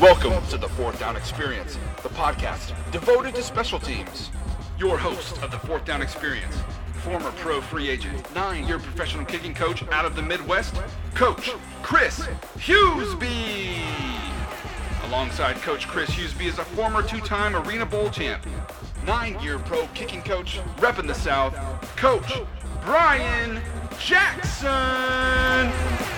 Welcome to the Fourth Down Experience, the podcast devoted to special teams. Your host of the Fourth Down Experience, former pro free agent, nine year professional kicking coach out of the Midwest, Coach Chris Hughesby. Alongside Coach Chris Hughesby is a former two time Arena Bowl champion, nine year pro kicking coach, repping the South, Coach Brian Jackson.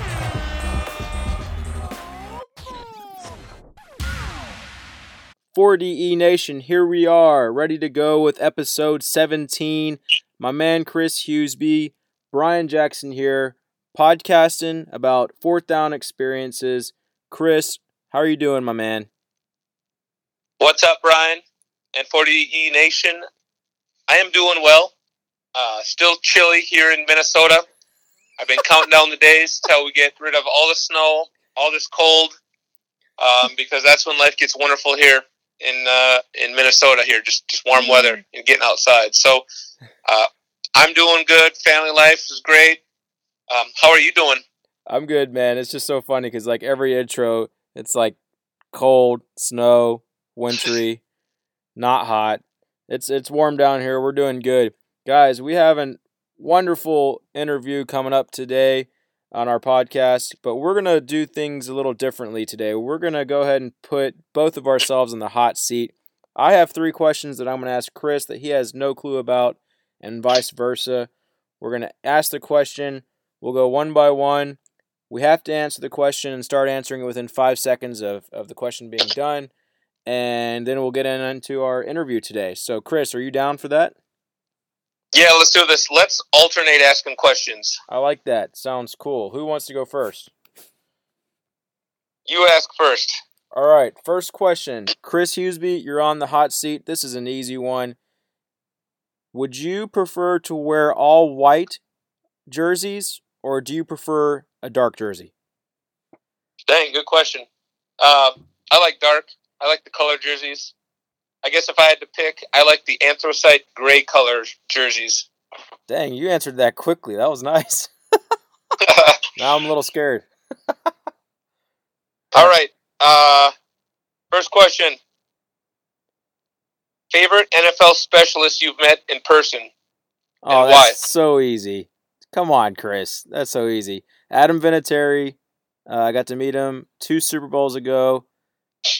4DE Nation, here we are, ready to go with episode 17. My man Chris Hughesby, Brian Jackson here, podcasting about fourth down experiences. Chris, how are you doing, my man? What's up, Brian? And 4DE Nation, I am doing well. Uh, still chilly here in Minnesota. I've been counting down the days till we get rid of all the snow, all this cold, um, because that's when life gets wonderful here in uh, in Minnesota. Here, just just warm weather and getting outside. So uh, I'm doing good. Family life is great. Um, how are you doing? I'm good, man. It's just so funny because like every intro, it's like cold, snow, wintry, not hot. It's it's warm down here. We're doing good, guys. We have a wonderful interview coming up today on our podcast, but we're going to do things a little differently today. We're going to go ahead and put both of ourselves in the hot seat. I have three questions that I'm going to ask Chris that he has no clue about, and vice versa. We're going to ask the question. We'll go one by one. We have to answer the question and start answering it within five seconds of, of the question being done. And then we'll get in into our interview today. So, Chris, are you down for that? Yeah, let's do this. Let's alternate asking questions. I like that. Sounds cool. Who wants to go first? You ask first. All right, first question. Chris Hughesby, you're on the hot seat. This is an easy one. Would you prefer to wear all white jerseys or do you prefer a dark jersey? Dang, good question. Uh, I like dark. I like the color jerseys. I guess if I had to pick, I like the anthracite gray color jerseys. Dang, you answered that quickly. That was nice. now I'm a little scared. All right. Uh, first question. Favorite NFL specialist you've met in person? Oh, and that's why? so easy. Come on, Chris. That's so easy. Adam Vinatieri. Uh, I got to meet him two Super Bowls ago,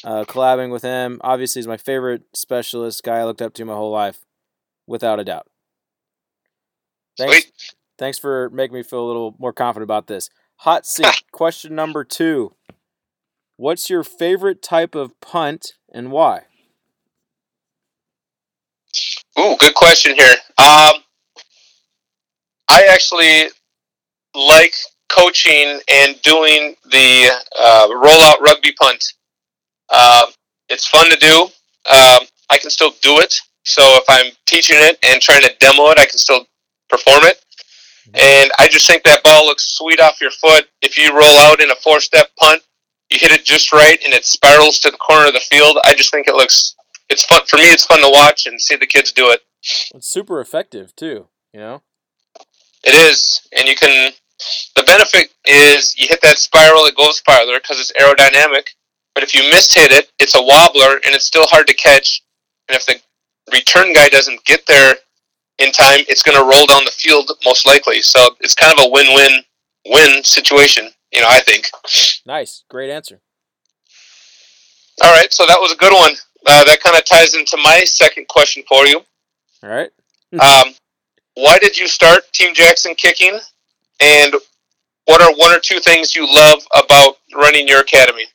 uh, collabing with him. Obviously, he's my favorite specialist guy I looked up to my whole life, without a doubt. Thanks, Sweet. thanks for making me feel a little more confident about this. Hot seat. Question number two. What's your favorite type of punt and why? Ooh, good question here. Um, I actually like coaching and doing the uh, rollout rugby punt. Uh, it's fun to do. Um, I can still do it. So if I'm teaching it and trying to demo it, I can still perform it. And I just think that ball looks sweet off your foot. If you roll out in a four step punt, you hit it just right and it spirals to the corner of the field. I just think it looks, it's fun. For me, it's fun to watch and see the kids do it. It's super effective too. You know. It is, and you can. The benefit is you hit that spiral, it goes farther because it's aerodynamic. But if you miss hit it, it's a wobbler and it's still hard to catch. And if the return guy doesn't get there in time, it's going to roll down the field most likely. So it's kind of a win-win-win situation, you know. I think. Nice. Great answer. All right, so that was a good one. Uh, that kind of ties into my second question for you. All right. Um, why did you start Team Jackson Kicking, and what are one or two things you love about running your academy?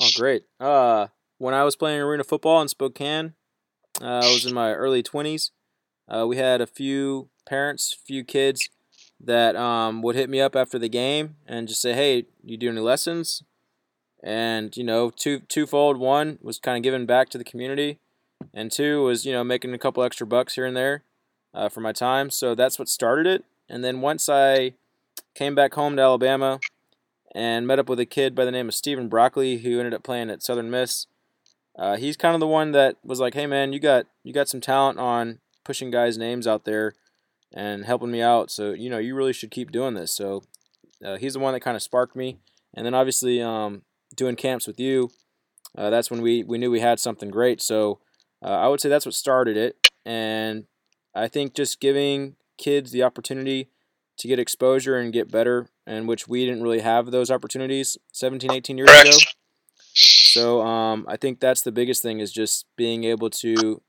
Oh, great. Uh, when I was playing arena football in Spokane, uh, I was in my early 20s. Uh, we had a few parents, few kids that um, would hit me up after the game and just say, "Hey, you do any lessons?" And you know, two twofold. One was kind of giving back to the community, and two was you know making a couple extra bucks here and there uh, for my time. So that's what started it. And then once I came back home to Alabama and met up with a kid by the name of Stephen Broccoli who ended up playing at Southern Miss. Uh, he's kind of the one that was like, "Hey man, you got you got some talent on pushing guys' names out there and helping me out. So you know you really should keep doing this." So uh, he's the one that kind of sparked me. and then obviously um, doing camps with you. Uh, that's when we we knew we had something great. So uh, I would say that's what started it, and I think just giving kids the opportunity to get exposure and get better, and which we didn't really have those opportunities 17, 18 years Correct. ago. So um, I think that's the biggest thing is just being able to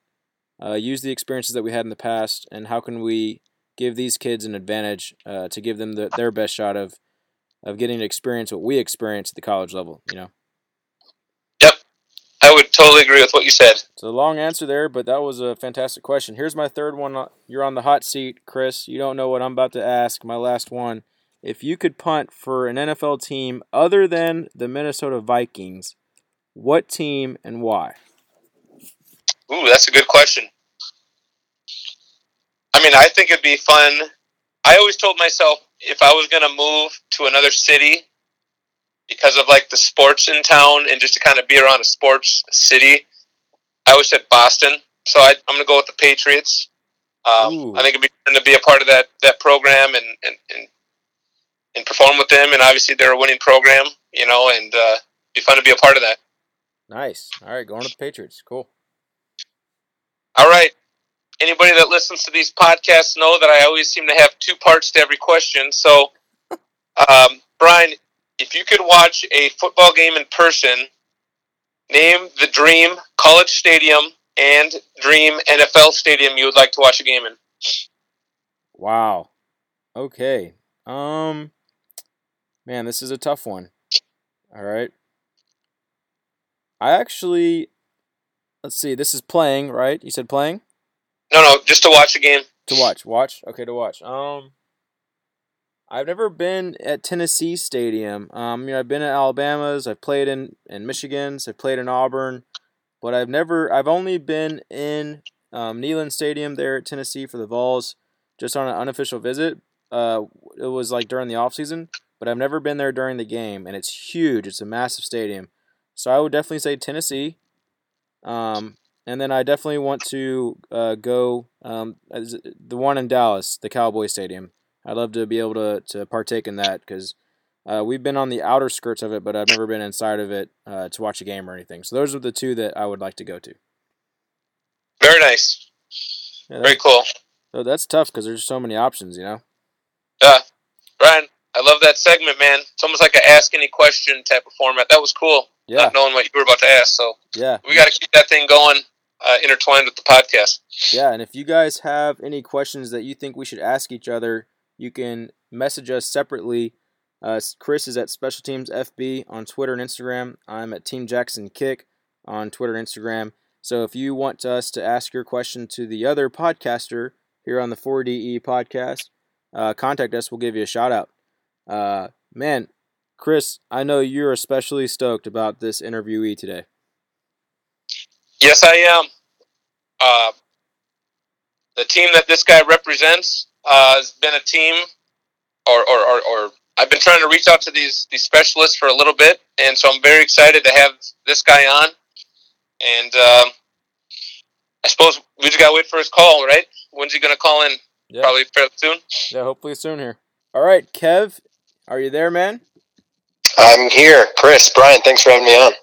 uh, use the experiences that we had in the past, and how can we give these kids an advantage uh, to give them the, their best shot of of getting to experience what we experience at the college level. You know, I would totally agree with what you said. it's a long answer there, but that was a fantastic question. Here's my third one. You're on the hot seat, Chris. You don't know what I'm about to ask. My last one. If you could punt for an NFL team other than the Minnesota Vikings, what team and why? Ooh, that's a good question. I mean, I think it'd be fun. I always told myself if I was going to move to another city because of like the sports in town and just to kind of be around a sports city, I always said Boston. So I, I'm going to go with the Patriots. Um, I think it'd be fun to be a part of that that program and and, and and perform with them. And obviously, they're a winning program, you know, and uh, be fun to be a part of that. Nice. All right, going to the Patriots. Cool. All right. Anybody that listens to these podcasts know that I always seem to have two parts to every question. So, um, Brian, if you could watch a football game in person, name the dream college stadium and dream NFL stadium you would like to watch a game in. Wow. Okay. Um man, this is a tough one. All right. I actually let's see. This is playing, right? You said playing? No, no, just to watch the game. To watch. Watch. Okay, to watch. Um I've never been at Tennessee Stadium. Um, you know, I've been at Alabama's, I've played in in Michigan's, I've played in Auburn, but I've never I've only been in um, Neyland Stadium there at Tennessee for the Vols just on an unofficial visit. Uh, it was like during the off season, but I've never been there during the game, and it's huge. It's a massive stadium, so I would definitely say Tennessee. Um, and then I definitely want to uh, go um, the one in Dallas, the Cowboy Stadium. I'd love to be able to to partake in that because uh, we've been on the outer skirts of it, but I've never been inside of it uh, to watch a game or anything. So those are the two that I would like to go to. Very nice. Yeah, Very cool. so that's tough because there's so many options, you know. Yeah. Brian, I love that segment, man. It's almost like a ask any question type of format. That was cool. Yeah, Not knowing what you were about to ask. So yeah. we got to keep that thing going, uh, intertwined with the podcast. Yeah, and if you guys have any questions that you think we should ask each other, you can message us separately. Uh, Chris is at Special Teams FB on Twitter and Instagram. I'm at Team Jackson Kick on Twitter and Instagram. So if you want us to ask your question to the other podcaster here on the 4DE podcast, uh, contact us. We'll give you a shout out. Uh, man, Chris, I know you're especially stoked about this interviewee today. Yes, I am. Uh, the team that this guy represents uh, has been a team, or, or, or, or I've been trying to reach out to these these specialists for a little bit, and so I'm very excited to have this guy on. And um, I suppose we just gotta wait for his call, right? When's he gonna call in? Yeah. Probably fairly soon. Yeah, hopefully soon here. All right, Kev, are you there, man? I'm here. Chris, Brian, thanks for having me on.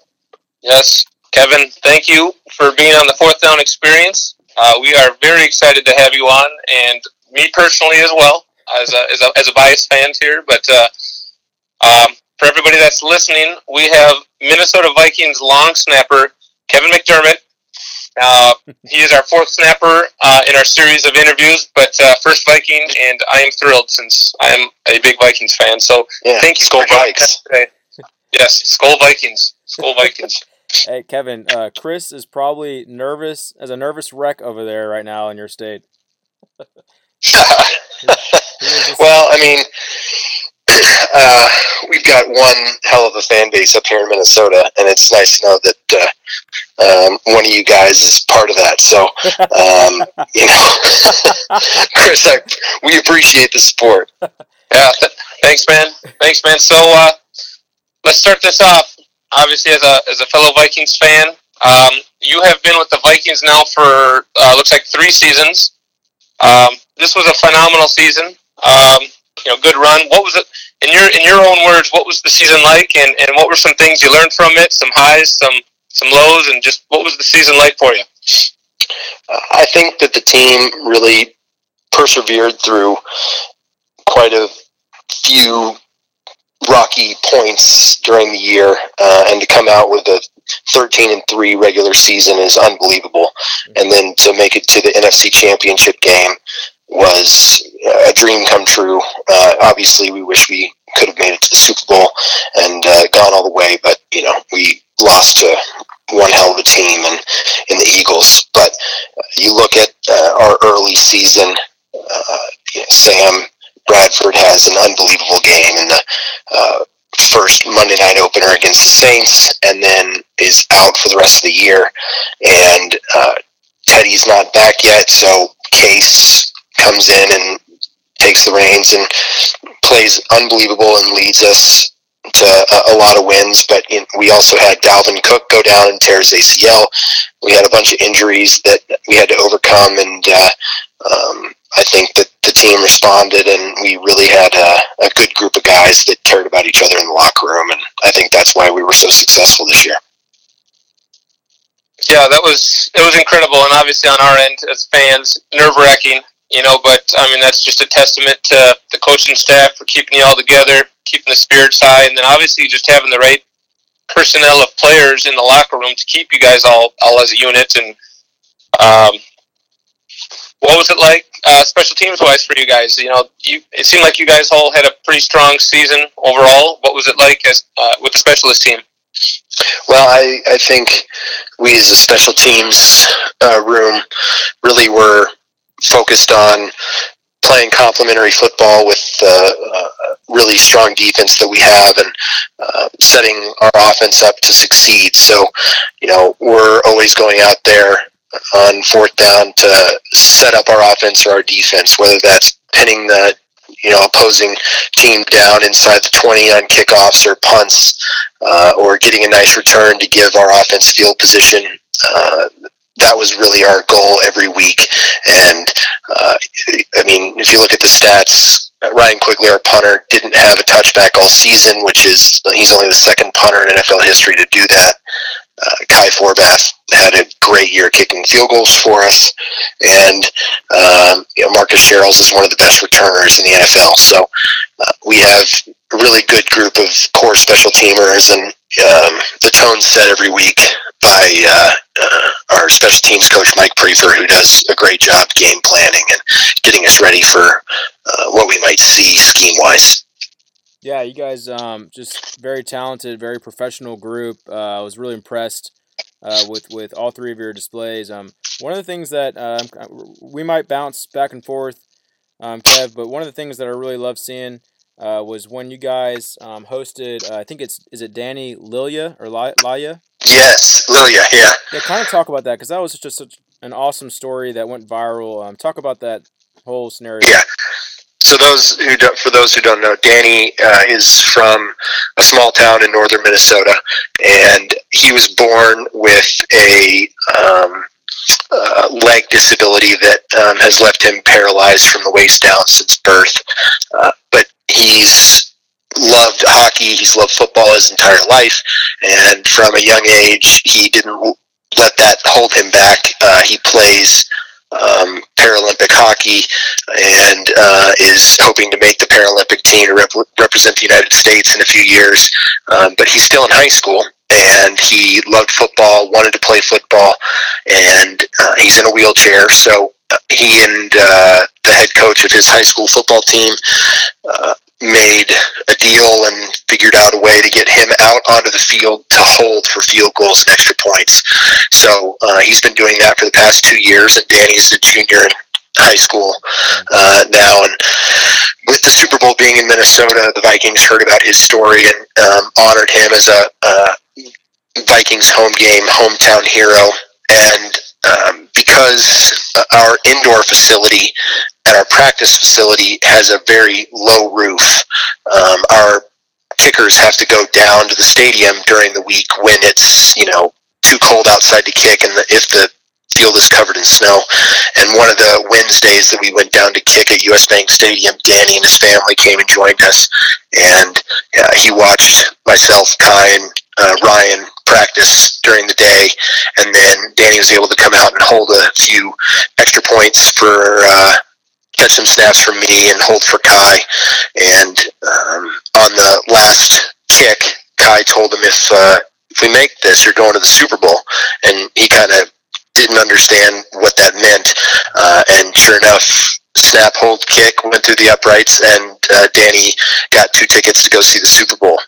Yes, Kevin, thank you for being on the fourth down experience. Uh, we are very excited to have you on, and me personally as well, as a, as a, as a biased fan here. But uh, um, for everybody that's listening, we have Minnesota Vikings long snapper Kevin McDermott. Uh, he is our fourth snapper uh, in our series of interviews, but uh, first Viking, and I am thrilled since I am a big Vikings fan. So Yeah, thank you Skull for joining today. Yes, Skol Vikings. Skol Vikings. Hey, Kevin, uh, Chris is probably nervous as a nervous wreck over there right now in your state. He was just- well, I mean, uh, we've got one hell of a fan base up here in Minnesota, and it's nice to know that uh, um, one of you guys is part of that. So, um, you know, Chris, I, we appreciate the support. Yeah, th- thanks, man. Thanks, man. So uh, let's start this off. Obviously, as a as a fellow Vikings fan, um, you have been with the Vikings now for uh, looks like three seasons. Um, this was a phenomenal season. Um, you know, good run. What was it? in your in your own words, what was the season like, and, and what were some things you learned from it? Some highs, some some lows, and just what was the season like for you? I think that the team really persevered through quite a few rocky points during the year, uh, and to come out with a 13 and three regular season is unbelievable. And then to make it to the NFC Championship game was a dream come true. Uh, obviously, we wish we could have made it to the Super Bowl and uh, gone all the way, but you know we lost to one hell of a team and in the Eagles. But you look at uh, our early season. Uh, you know, Sam Bradford has an unbelievable game in the uh, first Monday night opener against the Saints, and then is out for the rest of the year. And uh, Teddy's not back yet, so Case comes in and takes the reins and plays unbelievable and leads us to a, a lot of wins. But in, we also had Dalvin Cook go down and tears ACL. We had a bunch of injuries that we had to overcome, and uh, um, I think that the team responded, and we really had a, a good group of guys that cared about each other in the locker room, and I think that's why we were so successful this year. Yeah, that was it was incredible, and obviously on our end as fans, nerve wracking. You know, but I mean that's just a testament to the coaching staff for keeping you all together, keeping the spirits high, and then obviously just having the right personnel of players in the locker room to keep you guys all all as a unit. And um, what was it like, uh, special teams wise, for you guys? You know, you it seemed like you guys all had a pretty strong season overall. What was it like as uh, with the specialist team? Well, I, I think we as a special teams uh, room really were focused on playing complementary football with the uh, really strong defense that we have and uh, setting our offense up to succeed. So, you know, we're always going out there on fourth down to set up our offense or our defense, whether that's pinning the you know opposing team down inside the 20 on kickoffs or punts uh, or getting a nice return to give our offense field position uh, that was really our goal every week. And uh, i mean if you look at the stats ryan quigley our punter didn't have a touchback all season which is he's only the second punter in nfl history to do that. Uh, Kai Forbath had a great year kicking field goals for us, and um, you know, Marcus Sherels is one of the best returners in the NFL. So uh, we have a really good group of core special teamers, and um, the tone set every week by uh, our special teams coach Mike Priefer, who does a great job game planning and getting us ready for uh, what we might see scheme wise. Yeah, you guys, um, just very talented, very professional group. Uh, I was really impressed uh, with with all three of your displays. Um, one of the things that uh, we might bounce back and forth, um, Kev, but one of the things that I really love seeing uh, was when you guys um, hosted. Uh, I think it's is it Danny Lilia or Laya? Yes, Lilia. Yeah. Yeah, kind of talk about that because that was just such an awesome story that went viral. Um, talk about that whole scenario. Yeah so those who don't, for those who don't know, Danny uh, is from a small town in northern Minnesota, and he was born with a um, uh, leg disability that um, has left him paralyzed from the waist down since birth. Uh, but he's loved hockey. He's loved football his entire life, and from a young age, he didn't let that hold him back. Uh, he plays um, Paralympic hockey and uh, is hoping to make the Paralympic team to rep- represent the United States in a few years. Um, but he's still in high school and he loved football, wanted to play football, and uh, he's in a wheelchair. So uh, he and uh, the head coach of his high school football team uh, made a deal and figured out a way to get him out onto the field to hold for field goals and extra points. So uh, he's been doing that for the past two years, and Danny's a junior in high school uh, now. And with the Super Bowl being in Minnesota, the Vikings heard about his story and um, honored him as a uh, Vikings home game hometown hero. And um, because our indoor facility and our practice facility has a very low roof. Um, our kickers have to go down to the stadium during the week when it's you know too cold outside to kick, and the, if the field is covered in snow. And one of the Wednesdays that we went down to kick at US Bank Stadium, Danny and his family came and joined us, and uh, he watched myself, Kai, and uh, Ryan practice during the day, and then Danny was able to come out and hold a few extra points for uh, catch some snaps from me and hold for Kai. And um, on the last kick, Kai told him if uh, if we make this, you're going to the Super Bowl, and he kind of didn't understand what that meant. Uh, and sure enough, snap, hold, kick went through the uprights, and uh, Danny got two tickets to go see the Super Bowl.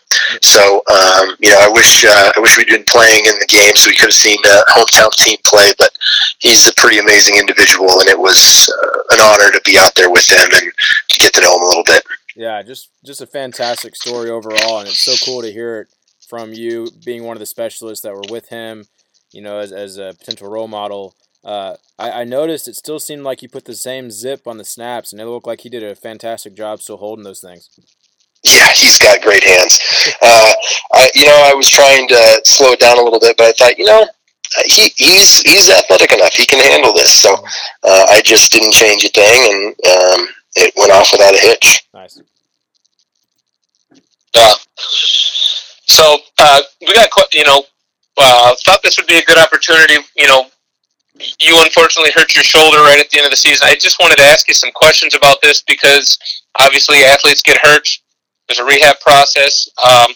So um, you know, I wish uh, I wish we'd been playing in the game so we could have seen a hometown team play. But he's a pretty amazing individual, and it was uh, an honor to be out there with him and to get to know him a little bit. Yeah, just just a fantastic story overall, and it's so cool to hear it from you, being one of the specialists that were with him. You know, as as a potential role model. Uh, I, I, noticed it still seemed like he put the same zip on the snaps, and it looked like he did a fantastic job still holding those things. Yeah, he's got great hands. Uh, I, you know, I was trying to slow it down a little bit, but I thought, you know, he, he's he's athletic enough; he can handle this. So uh, I just didn't change a thing, and um, it went off without a hitch. Nice. Yeah. So uh, we got, you know, uh, thought this would be a good opportunity. You know, you unfortunately hurt your shoulder right at the end of the season. I just wanted to ask you some questions about this because obviously athletes get hurt. There's a rehab process. Um,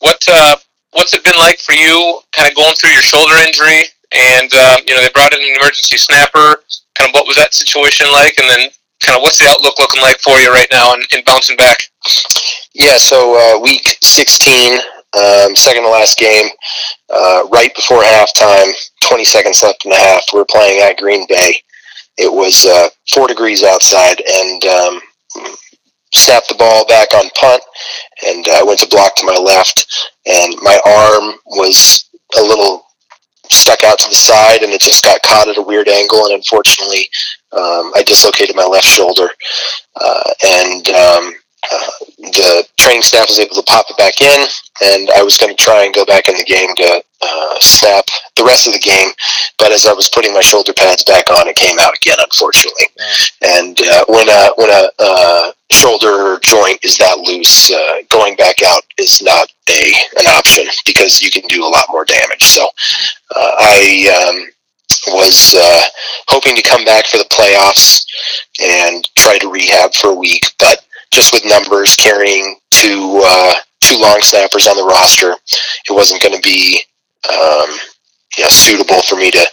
what uh, what's it been like for you, kind of going through your shoulder injury? And um, you know they brought in an emergency snapper. Kind of what was that situation like? And then kind of what's the outlook looking like for you right now and, in bouncing back? Yeah, so uh, week 16, um, second to last game, uh, right before halftime, 20 seconds left in the half. We are playing at Green Bay. It was uh, four degrees outside, and um, snapped the ball back on punt, and I uh, went to block to my left, and my arm was a little stuck out to the side, and it just got caught at a weird angle, and unfortunately, um, I dislocated my left shoulder, uh, and um, uh, the training staff was able to pop it back in, and I was going to try and go back in the game to uh, snap the rest of the game. But as I was putting my shoulder pads back on, it came out again, unfortunately. And uh, when a when a uh, shoulder joint is that loose, uh, going back out is not a an option because you can do a lot more damage. So uh, I. Um, was uh, hoping to come back for the playoffs and try to rehab for a week, but just with numbers carrying two uh, two long snappers on the roster, it wasn't going to be um, suitable for me to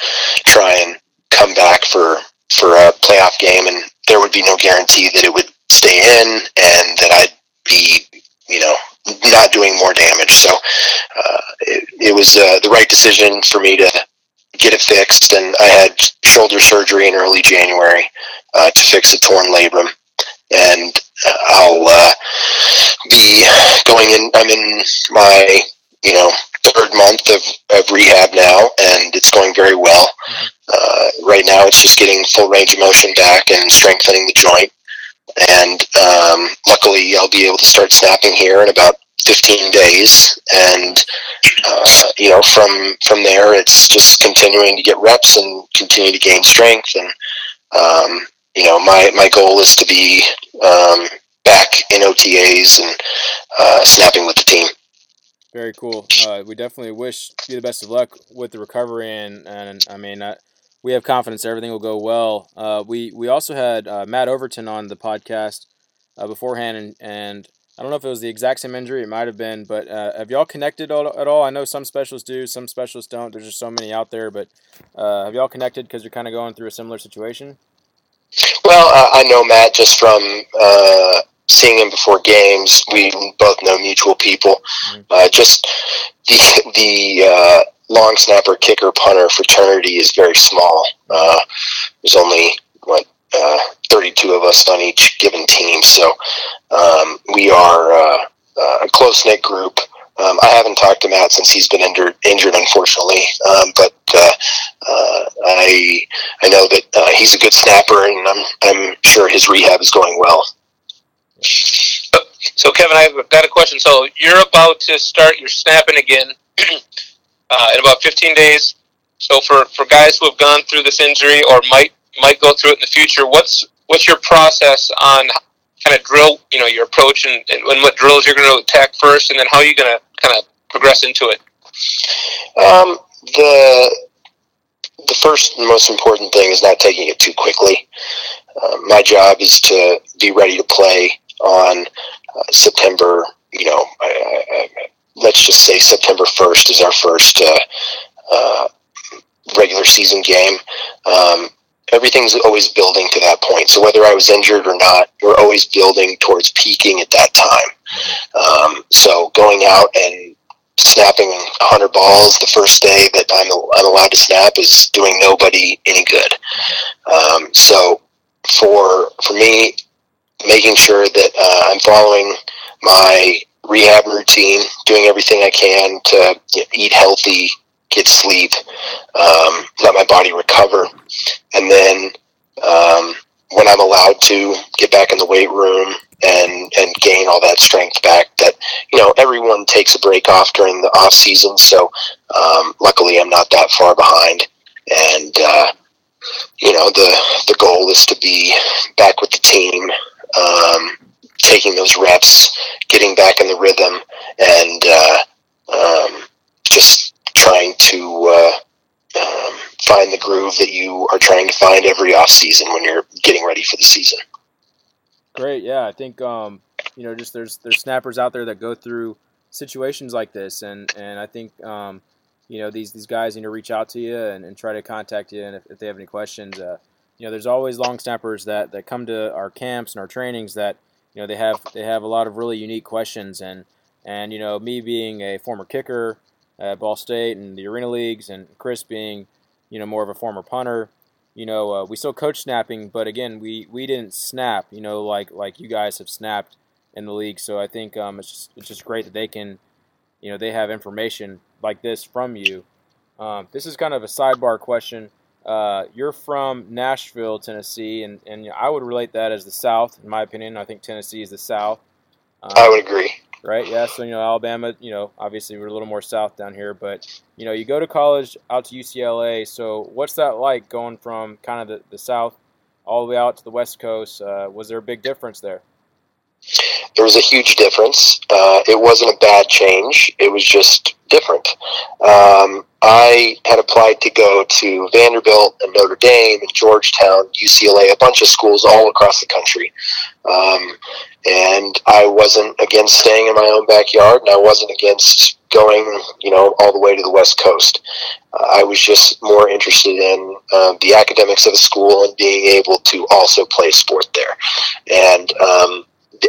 try and come back for for a playoff game, and there would be no guarantee that it would stay in and that I'd be you know not doing more damage. So uh, it, it was uh, the right decision for me to get it fixed, and I had shoulder surgery in early January uh, to fix a torn labrum, and I'll uh, be going in. I'm in my you know third month of, of rehab now, and it's going very well. Uh, right now, it's just getting full range of motion back and strengthening the joint. And um, luckily, I'll be able to start snapping here in about 15 days, and uh, you know, from from there, it's just continuing to get reps and continue to gain strength. And um, you know, my my goal is to be um, back in OTAs and uh, snapping with the team. Very cool. Uh, we definitely wish you the best of luck with the recovery, and and I mean, uh, we have confidence everything will go well. Uh, we we also had uh, Matt Overton on the podcast uh, beforehand, and, and I don't know if it was the exact same injury. It might have been, but have y'all connected at all? I know some specialists do, some specialists don't. There's just so many out there, but have y'all connected because you're kind of going through a similar situation? Well, I know Matt just from seeing him before games. We both know mutual people. Mm-hmm. Uh, just the the uh, long snapper, kicker, punter fraternity is very small. Uh, there's only what uh, 32 of us on each given team, so um, we are uh, uh, a close knit group. Um, I haven't talked to Matt since he's been injured, injured unfortunately. Um, but uh, uh, I I know that uh, he's a good snapper, and I'm I'm sure his rehab is going well. So, Kevin, I've got a question. So, you're about to start your snapping again uh, in about 15 days. So for, for guys who have gone through this injury or might might go through it in the future, what's what's your process on kind of drill, you know, your approach and, and what drills you're going to attack first, and then how you're going to kind of progress into it? Um, the the first and most important thing is not taking it too quickly. Uh, my job is to be ready to play on uh, September. You know, I, I, let's just say September first is our first uh, uh regular season game. Um, everything's always building to that point. So whether I was injured or not, we're always building towards peaking at that time. Um, so going out and snapping 100 balls the first day that I'm, I'm allowed to snap is doing nobody any good. Um, so for for me, making sure that uh, I'm following my rehab routine, doing everything I can to you know, eat healthy, get sleep, um, let my body recover, and then um, when I'm allowed to get back in the weight room and and gain all that strength back, that you know everyone takes a break off during the off season. So um, luckily, I'm not that far behind, and uh, you know the the goal is to be back with the team. Um, taking those reps, getting back in the rhythm, and uh, um, just trying to uh, um, find the groove that you are trying to find every off season when you're getting ready for the season. Great, yeah. I think um, you know, just there's there's snappers out there that go through situations like this, and and I think um, you know these these guys need to reach out to you and, and try to contact you, and if, if they have any questions, uh, you know, there's always long snappers that that come to our camps and our trainings that you know they have they have a lot of really unique questions, and and you know, me being a former kicker at Ball State and the Arena Leagues, and Chris being, you know, more of a former punter. You know, uh, we still coach snapping, but again, we, we didn't snap. You know, like like you guys have snapped in the league. So I think um, it's just it's just great that they can, you know, they have information like this from you. Um, this is kind of a sidebar question. Uh, you're from Nashville, Tennessee, and, and I would relate that as the South, in my opinion. I think Tennessee is the South. Um, I would agree right? Yeah, so you know Alabama, you know, obviously we're a little more south down here, but you know, you go to college out to UCLA. So what's that like going from kind of the, the south all the way out to the west coast? Uh, was there a big difference there? There was a huge difference. Uh, it wasn't a bad change. It was just different. Um, I had applied to go to Vanderbilt and Notre Dame and Georgetown, UCLA, a bunch of schools all across the country. Um, and I wasn't against staying in my own backyard, and I wasn't against going, you know, all the way to the West Coast. Uh, I was just more interested in uh, the academics of the school and being able to also play sport there. And um,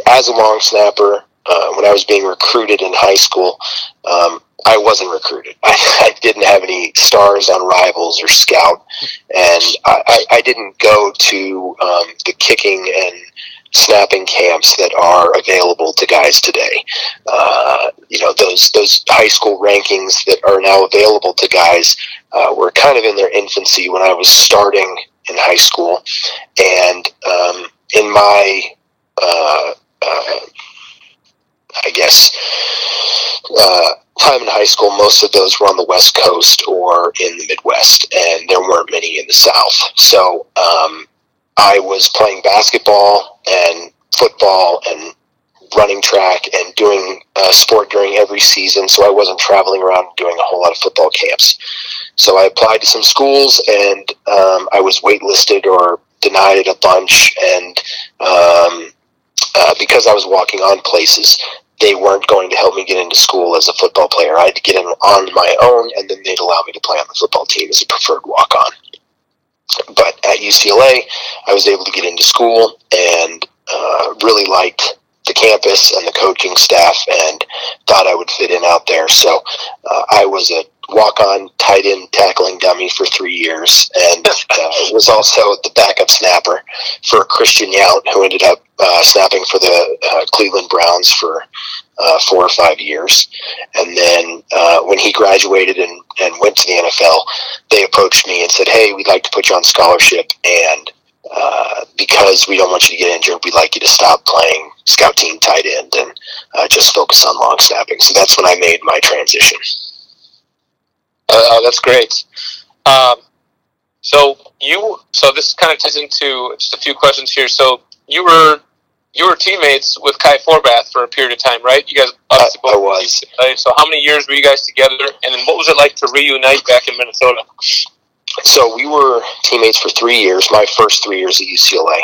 as a long snapper, uh, when I was being recruited in high school, um, I wasn't recruited. I, I, didn't have any stars on Rivals or Scout, and I, I, didn't go to um, the kicking and snapping camps that are available to guys today. Uh, you know, those those high school rankings that are now available to guys uh, were kind of in their infancy when I was starting in high school, and um, in my uh, uh I guess uh, time in high school, most of those were on the West Coast or in the Midwest, and there weren't many in the South. So um, I was playing basketball and football and running track and doing uh, sport during every season, so I wasn't traveling around doing a whole lot of football camps. So I applied to some schools, and um, I was waitlisted or denied it a bunch, and um, uh, because I was walking on places, they weren't going to help me get into school as a football player. I had to get in on my own, and then they'd allow me to play on the football team as a preferred walk on. But at UCLA, I was able to get into school and uh, really liked the campus and the coaching staff and thought I would fit in out there. So uh, I was a walk on tight end tackling dummy for three years and uh, was also the backup snapper for Christian Yount, who ended up uh, snapping for the uh, Cleveland Browns for uh, four or five years. And then uh, when he graduated and, and went to the NFL, they approached me and said, Hey, we'd like to put you on scholarship. And uh, because we don't want you to get injured, we'd like you to stop playing scout team tight end and uh, just focus on long snapping. So that's when I made my transition. Uh, oh, that's great. Um, so you, so this kind of ties into just a few questions here. So you were you were teammates with Kai Forbath for a period of time, right? You guys obviously I, I was. So how many years were you guys together? And then what was it like to reunite back in Minnesota? So we were teammates for three years. My first three years at UCLA,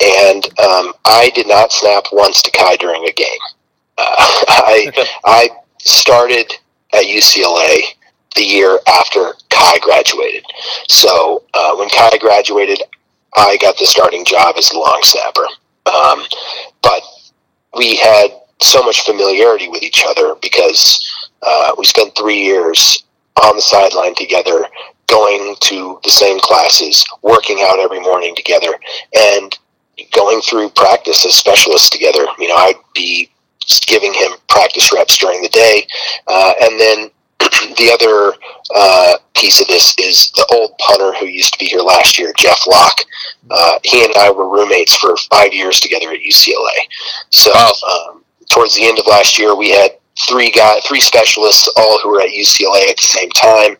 and um, I did not snap once to Kai during a game. Uh, I I started at UCLA the year after Kai graduated. So uh, when Kai graduated, I got the starting job as the long snapper. Um, but we had so much familiarity with each other because uh, we spent three years on the sideline together, going to the same classes, working out every morning together, and going through practice as specialists together. You know, I'd be giving him practice reps during the day, uh, and then the other uh, piece of this is the old punter who used to be here last year, Jeff Locke. Uh, he and I were roommates for five years together at UCLA. So um, towards the end of last year, we had three guy, three specialists, all who were at UCLA at the same time,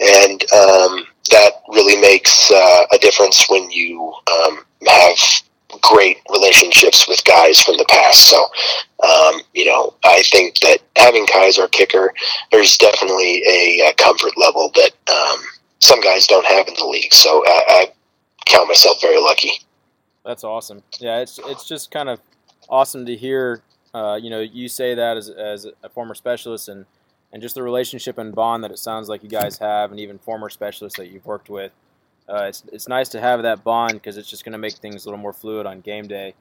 and um, that really makes uh, a difference when you um, have great relationships with guys from the past. So, um, you know, I think that having Kai as our kicker, there's definitely a, a comfort level that um, some guys don't have in the league. So I, I count myself very lucky. That's awesome. Yeah, it's it's just kind of awesome to hear. Uh, you know, you say that as, as a former specialist and and just the relationship and bond that it sounds like you guys have, and even former specialists that you've worked with uh, it's it's nice to have that bond because it's just going to make things a little more fluid on game day.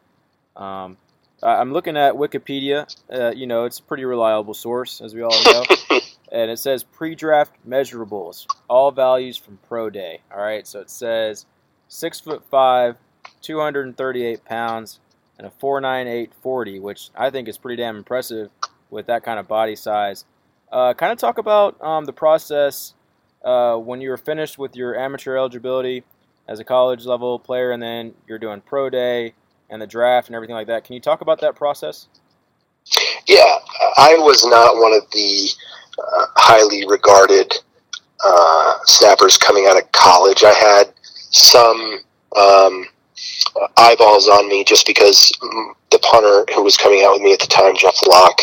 Um, I'm looking at Wikipedia. Uh, you know, it's a pretty reliable source, as we all know. and it says pre-draft measurables, all values from pro day. All right, so it says six foot five, 238 pounds, and a 498 40, which I think is pretty damn impressive with that kind of body size. Uh, kind of talk about um, the process uh, when you were finished with your amateur eligibility as a college level player, and then you're doing pro day and the draft and everything like that. Can you talk about that process? Yeah, I was not one of the uh, highly regarded uh, snappers coming out of college. I had some um, eyeballs on me just because the punter who was coming out with me at the time, Jeff Locke,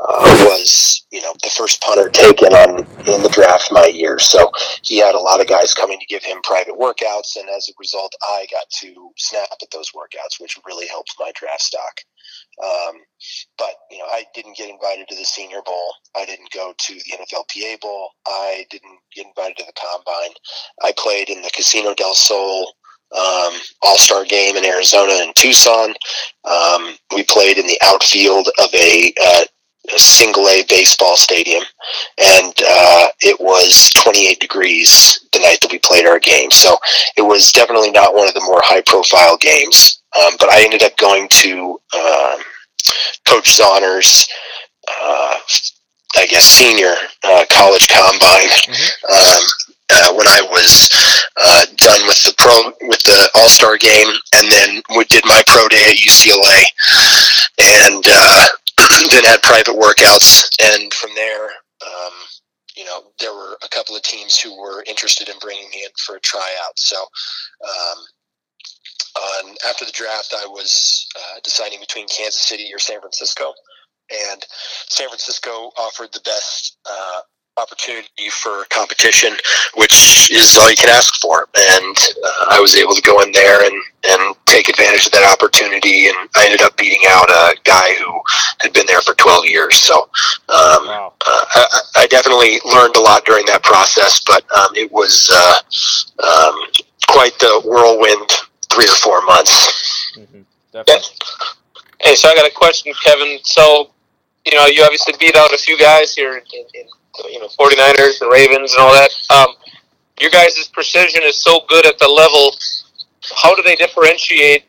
uh, was you know the first punter taken on in the draft my year. So he had a lot of guys coming to give him private workouts, and as a result, I got to snap at those workouts, which really helped my draft stock. Um, but you know, I didn't get invited to the Senior Bowl. I didn't go to the NFLPA Bowl. I didn't get invited to the Combine. I played in the Casino del Sol um, All Star game in Arizona and Tucson. Um, we played in the outfield of a uh, single A baseball stadium, and uh, it was 28 degrees the night that we played our game. So it was definitely not one of the more high profile games. Um, but I ended up going to um, Coach Zauner's, uh, I guess, senior uh, college combine. Mm-hmm. Um, uh, when I was uh, done with the pro with the All Star game, and then we did my pro day at UCLA, and uh, then had private workouts, and from there, um, you know, there were a couple of teams who were interested in bringing me in for a tryout. So, um, on, after the draft, I was uh, deciding between Kansas City or San Francisco, and San Francisco offered the best uh, opportunity for competition, which is all you can ask for. And uh, I was able to go in there and, and take advantage of that opportunity. And I ended up beating out a guy who had been there for 12 years. So um, wow. uh, I, I, definitely learned a lot during that process, but um, it was uh, um, quite the whirlwind three or four months. Mm-hmm. Definitely. Hey, so I got a question, Kevin. So, you know, you obviously beat out a few guys here in, in you know 49ers and Ravens and all that. Um, your guys' precision is so good at the level. How do they differentiate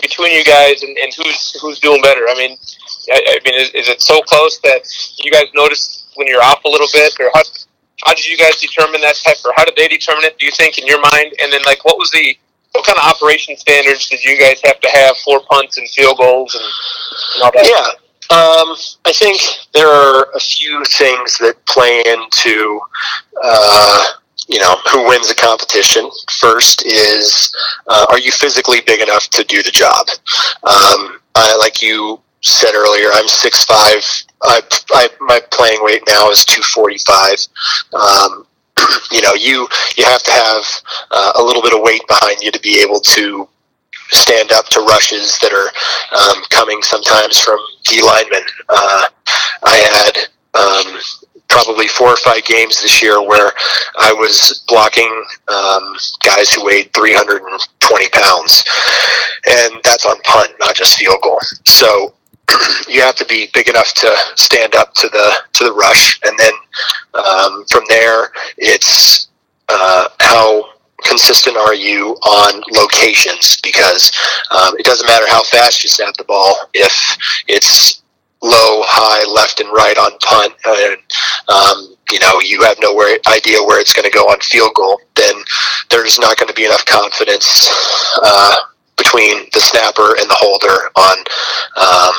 between you guys and, and who's who's doing better? I mean, I, I mean, is, is, it so close that you guys notice when you're off a little bit, or how how did you guys determine that type, or how did they determine it? Do you think in your mind? And then, like, what was the what kind of operation standards did you guys have to have for punts and field goals and, and all that? Yeah. Um, I think there are a few things that play into uh, you know who wins the competition first is uh, are you physically big enough to do the job? Um, I, like you said earlier, I'm six five. I, I my playing weight now is two forty five. Um, you know, you you have to have uh, a little bit of weight behind you to be able to stand up to rushes that are um, coming sometimes from D linemen. Uh, I had um, probably four or five games this year where I was blocking um, guys who weighed 320 pounds, and that's on punt, not just field goal. So you have to be big enough to stand up to the to the rush, and then um, from there, it's uh, how consistent are you on locations? Because um, it doesn't matter how fast you snap the ball if it's low, high, left, and right on punt, and um, you know you have no idea where it's going to go on field goal, then there's not going to be enough confidence uh, between the snapper and the holder on um,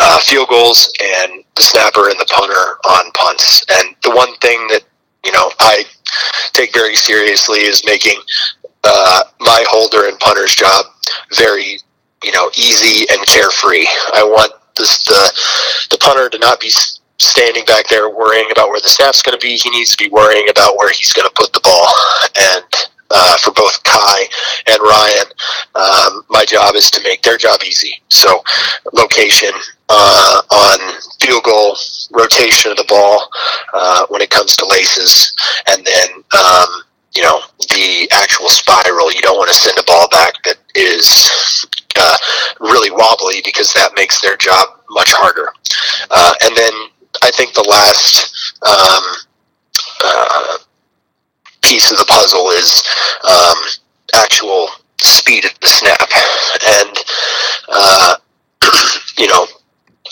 uh, field goals and the snapper and the punter on punts. And the one thing that you know I take very seriously is making uh, my holder and punter's job very you know easy and carefree. I want this, the the punter to not be standing back there worrying about where the snap's going to be. He needs to be worrying about where he's going to put the ball. And uh, for both Kai and Ryan, um, my job is to make their job easy. So location uh, on field goal, rotation of the ball uh, when it comes to laces, and then. Um, you know the actual spiral. You don't want to send a ball back that is uh, really wobbly because that makes their job much harder. Uh, and then I think the last um, uh, piece of the puzzle is um, actual speed of the snap. And, uh, you know,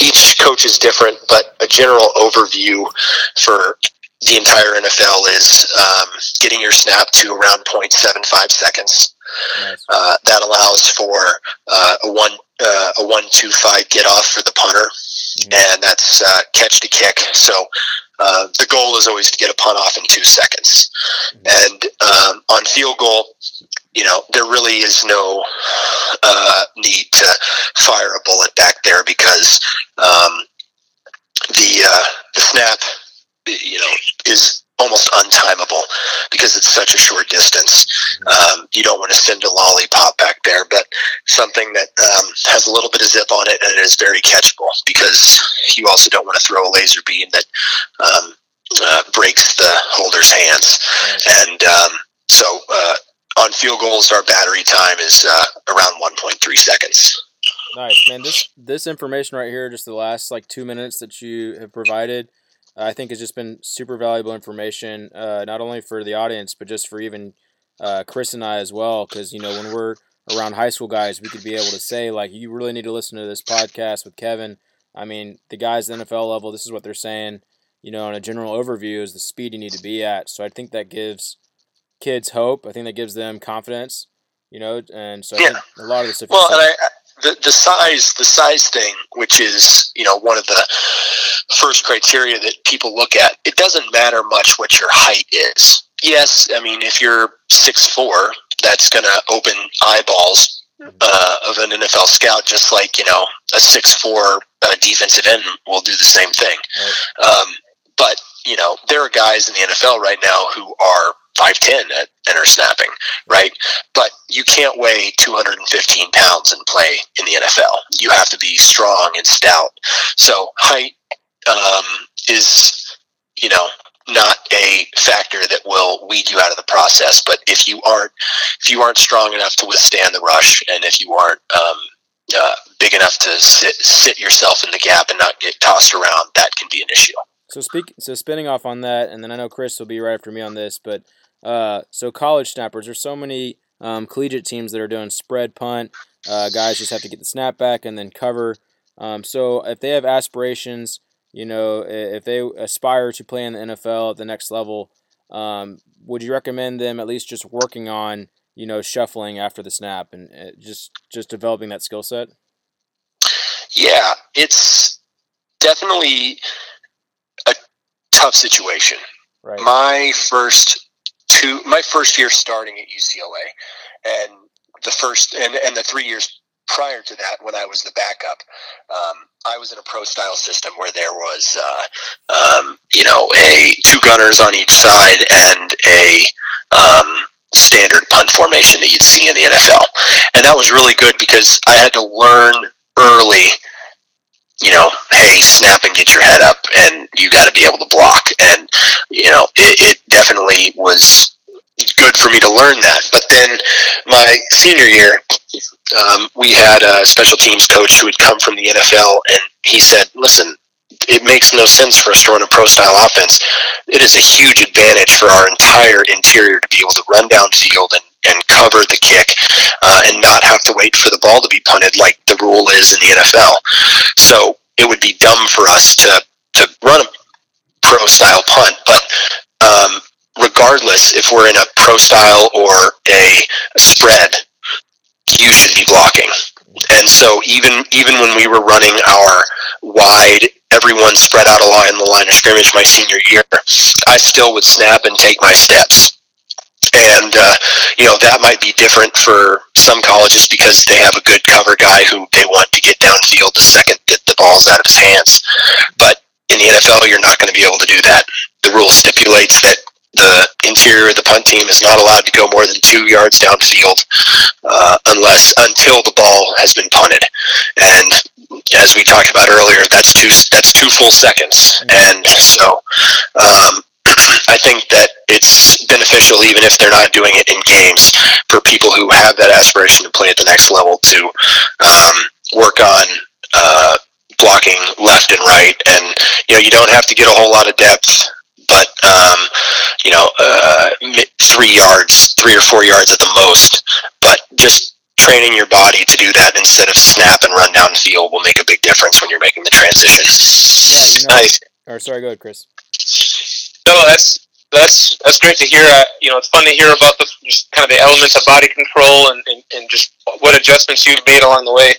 each coach is different, but a general overview for the entire NFL is um, getting your snap to around 0.75 seconds. Nice. Uh, that allows for uh, a one uh, a one two five get off for the punter, mm-hmm. and that's uh, catch to kick. So uh, the goal is always to get a punt off in two seconds. Mm-hmm. And um, on field goal, you know there really is no uh, need to fire a bullet back there because um, the the snap you know is almost untimable because it's such a short distance. Mm-hmm. Um, you don't want to send a lollipop back there, but something that um, has a little bit of zip on it and is very catchable because you also don't want to throw a laser beam that um, uh, breaks the holder's hands. And um, so uh, on field goals, our battery time is uh, around 1.3 seconds. Nice, man. This this information right here, just the last like two minutes that you have provided I think has just been super valuable information, uh, not only for the audience, but just for even uh, Chris and I as well. Because, you know, when we're around high school guys, we could be able to say, like, you really need to listen to this podcast with Kevin. I mean, the guys at the NFL level, this is what they're saying, you know, in a general overview is the speed you need to be at. So I think that gives kids hope. I think that gives them confidence, you know, and so yeah. a lot of the stuff. Well, and I, the, the size the size thing, which is you know one of the first criteria that people look at, it doesn't matter much what your height is. Yes, I mean if you're six four, that's going to open eyeballs uh, of an NFL scout, just like you know a six four uh, defensive end will do the same thing. Right. Um, but you know there are guys in the NFL right now who are 5'10 and are snapping, right? But you can't weigh 215 pounds and play in the NFL. You have to be strong and stout. So height um, is, you know, not a factor that will weed you out of the process. But if you aren't, if you aren't strong enough to withstand the rush, and if you aren't um, uh, big enough to sit sit yourself in the gap and not get tossed around, that can be an issue. So speak so spinning off on that, and then I know Chris will be right after me on this, but uh, so college snappers, there's so many um, collegiate teams that are doing spread punt. Uh, guys just have to get the snap back and then cover. Um, so if they have aspirations, you know, if they aspire to play in the NFL at the next level, um, would you recommend them at least just working on, you know, shuffling after the snap and uh, just just developing that skill set? Yeah, it's definitely a tough situation. Right. My first two, my first year starting at UCLA, and the first and and the three years prior to that, when I was the backup, um, I was in a pro style system where there was, uh, um, you know, a two gunners on each side and a um, standard punt formation that you'd see in the NFL, and that was really good because I had to learn early. You know, hey, snap and get your head up, and you got to be able to block. And you know, it, it definitely was good for me to learn that. But then my senior year, um, we had a special teams coach who had come from the NFL, and he said, "Listen, it makes no sense for us to run a pro style offense. It is a huge advantage for our entire interior to be able to run downfield and, and cover the kick uh, and not have to wait for the ball to be punted like the rule is in the NFL. So it would be dumb for us to, to run a pro style punt. But um, regardless, if we're in a pro style or a, a spread, you should be blocking. And so even even when we were running our wide, everyone spread out along the line of scrimmage my senior year, I still would snap and take my steps. And uh, you know that might be different for some colleges because they have a good cover guy who they want to get downfield the second that the ball's out of his hands. But in the NFL, you're not going to be able to do that. The rule stipulates that the interior of the punt team is not allowed to go more than two yards downfield uh, unless until the ball has been punted. And as we talked about earlier, that's two that's two full seconds. And so um, I think that it's beneficial, even if they're not doing it in games, for people who have that aspiration to play at the next level to um, work on. Uh, blocking left and right and you know you don't have to get a whole lot of depth but um, you know, uh, three yards, three or four yards at the most. But just training your body to do that instead of snap and run down the field will make a big difference when you're making the transition. Yeah, you know, nice. Or sorry, go ahead, Chris. No, that's that's that's great to hear. You know, it's fun to hear about the just kind of the elements of body control and, and, and just what adjustments you've made along the way.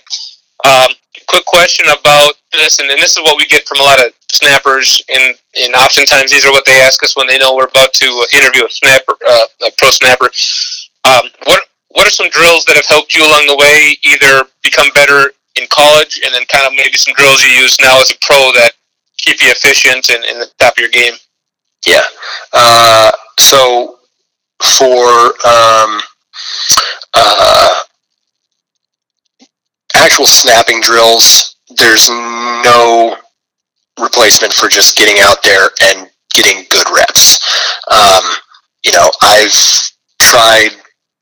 Um, quick question about this, and, and this is what we get from a lot of snappers, and, and oftentimes these are what they ask us when they know we're about to interview a snapper, uh, a pro snapper. Um, what what are some drills that have helped you along the way, either become better in college, and then kind of maybe some drills you use now as a pro that keep you efficient and in the top of your game? Yeah. Uh, so for um, uh, actual snapping drills, there's no replacement for just getting out there and getting good reps. Um, you know, I've tried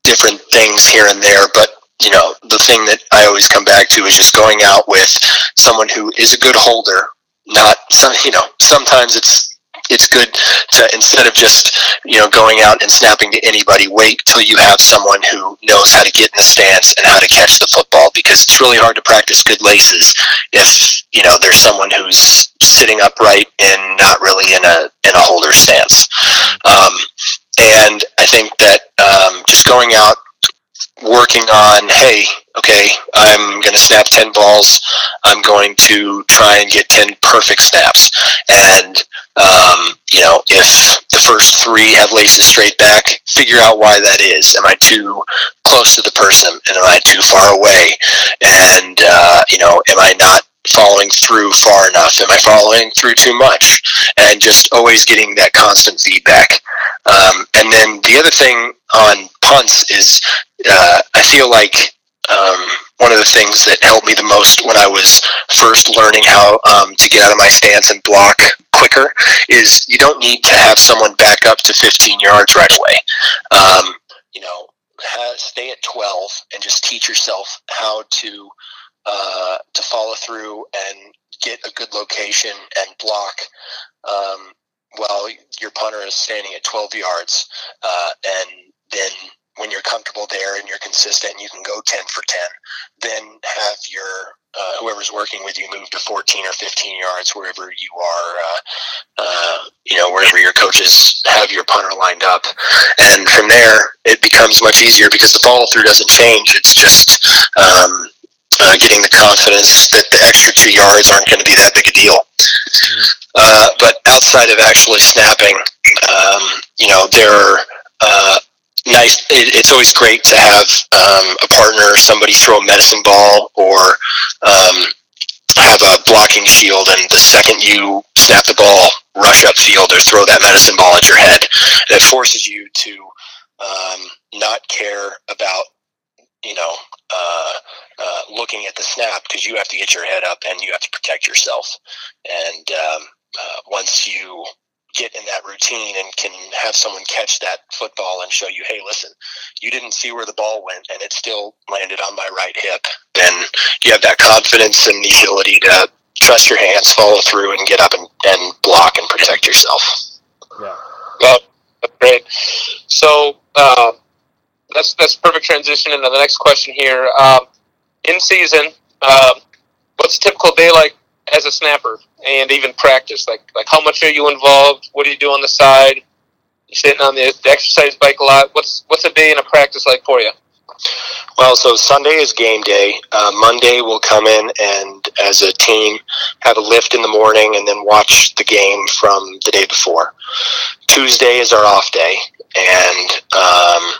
different things here and there, but you know, the thing that I always come back to is just going out with someone who is a good holder. Not some, you know, sometimes it's it's good to instead of just you know going out and snapping to anybody wait till you have someone who knows how to get in the stance and how to catch the football because it's really hard to practice good laces if you know there's someone who's sitting upright and not really in a in a holder stance. Um, and i think that um, just going out working on hey okay i'm going to snap 10 balls. I'm going to try and get 10 perfect snaps. And um, you know if the first three have laces straight back figure out why that is. Am i too close to the person? And am i too far away? And uh, you know am i not following through far enough? Am i following through too much? And just always getting that constant feedback. Um, and then the other thing on punts is uh, I feel like um, one of the things that helped me the most when I was first learning how um, to get out of my stance and block quicker is you don't need to have someone back up to 15 yards right away. Um, you know, stay at 12 and just teach yourself how to uh, to follow through and get a good location and block um, while your punter is standing at 12 yards, uh, and then when you're comfortable there and you're consistent, and you can go 10 for 10. Then have your uh, whoever's working with you move to 14 or 15 yards wherever you are, uh, uh, you know, wherever your coaches have your punter lined up. And from there, it becomes much easier because the follow through doesn't change. It's just um, uh, getting the confidence that the extra two yards aren't going to be that big a deal. Mm-hmm. Uh, but outside of actually snapping, um, you know, there are uh, nice. It, it's always great to have um, a partner, somebody throw a medicine ball or um, have a blocking shield, and the second you snap the ball, rush upfield or throw that medicine ball at your head, it forces you to um, not care about you know uh, uh, looking at the snap because you have to get your head up and you have to protect yourself. And um, uh, once you get in that routine and can have someone catch that football and show you, hey, listen, you didn't see where the ball went and it still landed on my right hip, then you have that confidence and the ability to trust your hands, follow through, and get up and, and block and protect yourself. Yeah. Well, that's great. So uh, that's that's perfect transition into the next question here. Um, in season, um, what's a typical day like as a snapper, and even practice? Like like how much are you involved? What do you do on the side? You sitting on the, the exercise bike a lot. What's what's a day in a practice like for you? Well, so Sunday is game day. Uh, Monday we'll come in and, as a team, have a lift in the morning and then watch the game from the day before. Tuesday is our off day, and um,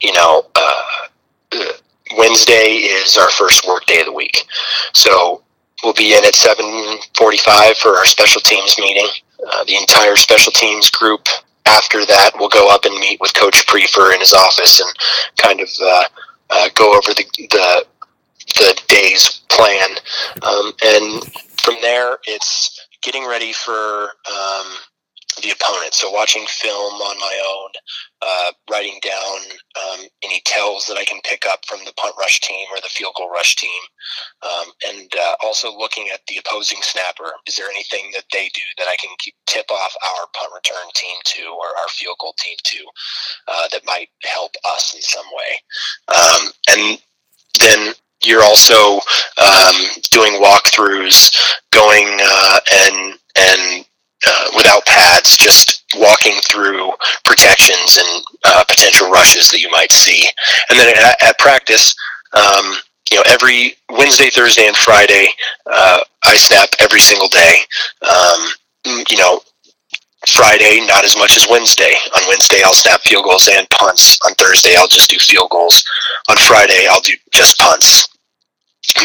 you know, uh, Wednesday is our first work day of the week. So we'll be in at 7:45 for our special teams meeting. Uh, the entire special teams group after that will go up and meet with Coach Priefer in his office and kind of uh, uh, go over the, the the day's plan. Um, and from there, it's getting ready for um, the opponent. So watching film on my own, uh, writing down um, any tells that I can pick up from the punt rush team or the field goal rush team, um, and uh, also looking at the opposing snapper. Is there anything that they do that I can tip off our punt return team to or our field goal team to uh, that might help us in some way? Um, and then you're also um, doing walkthroughs, going uh, and and uh, without pads, just walking through protections and rushes that you might see. And then at, at practice, um, you know, every Wednesday, Thursday, and Friday, uh, I snap every single day. Um, you know, Friday, not as much as Wednesday. On Wednesday, I'll snap field goals and punts. On Thursday, I'll just do field goals. On Friday, I'll do just punts.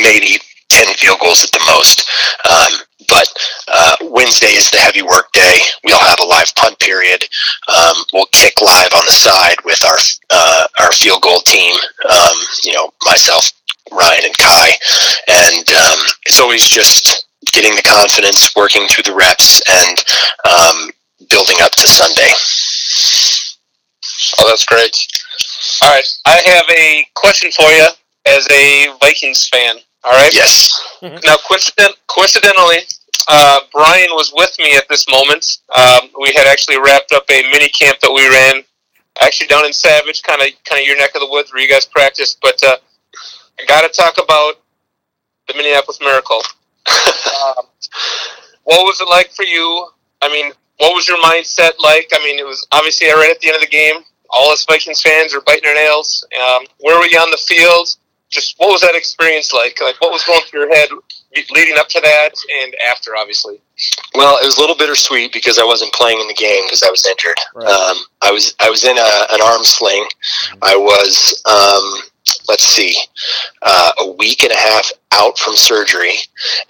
Maybe 10 field goals at the most. Um, but uh, Wednesday is the heavy work day. We'll have a live punt period. Um, we'll kick live on the side with our uh, our field goal team. Um, you know, myself, Ryan, and Kai, and um, it's always just getting the confidence, working through the reps, and um, building up to Sunday. Oh, that's great. All right, I have a question for you as a Vikings fan. All right. Yes. Now, coincident- coincidentally, uh, Brian was with me at this moment. Um, we had actually wrapped up a mini camp that we ran, actually down in Savage, kind of kind of your neck of the woods where you guys practiced. But uh, I got to talk about the Minneapolis Miracle. um, what was it like for you? I mean, what was your mindset like? I mean, it was obviously right at the end of the game. All us Vikings fans are biting their nails. Um, where were you on the field? Just what was that experience like? Like, what was going through your head leading up to that and after, obviously? Well, it was a little bittersweet because I wasn't playing in the game because I was injured. Right. Um, I was I was in a, an arm sling. I was um, let's see, uh, a week and a half out from surgery,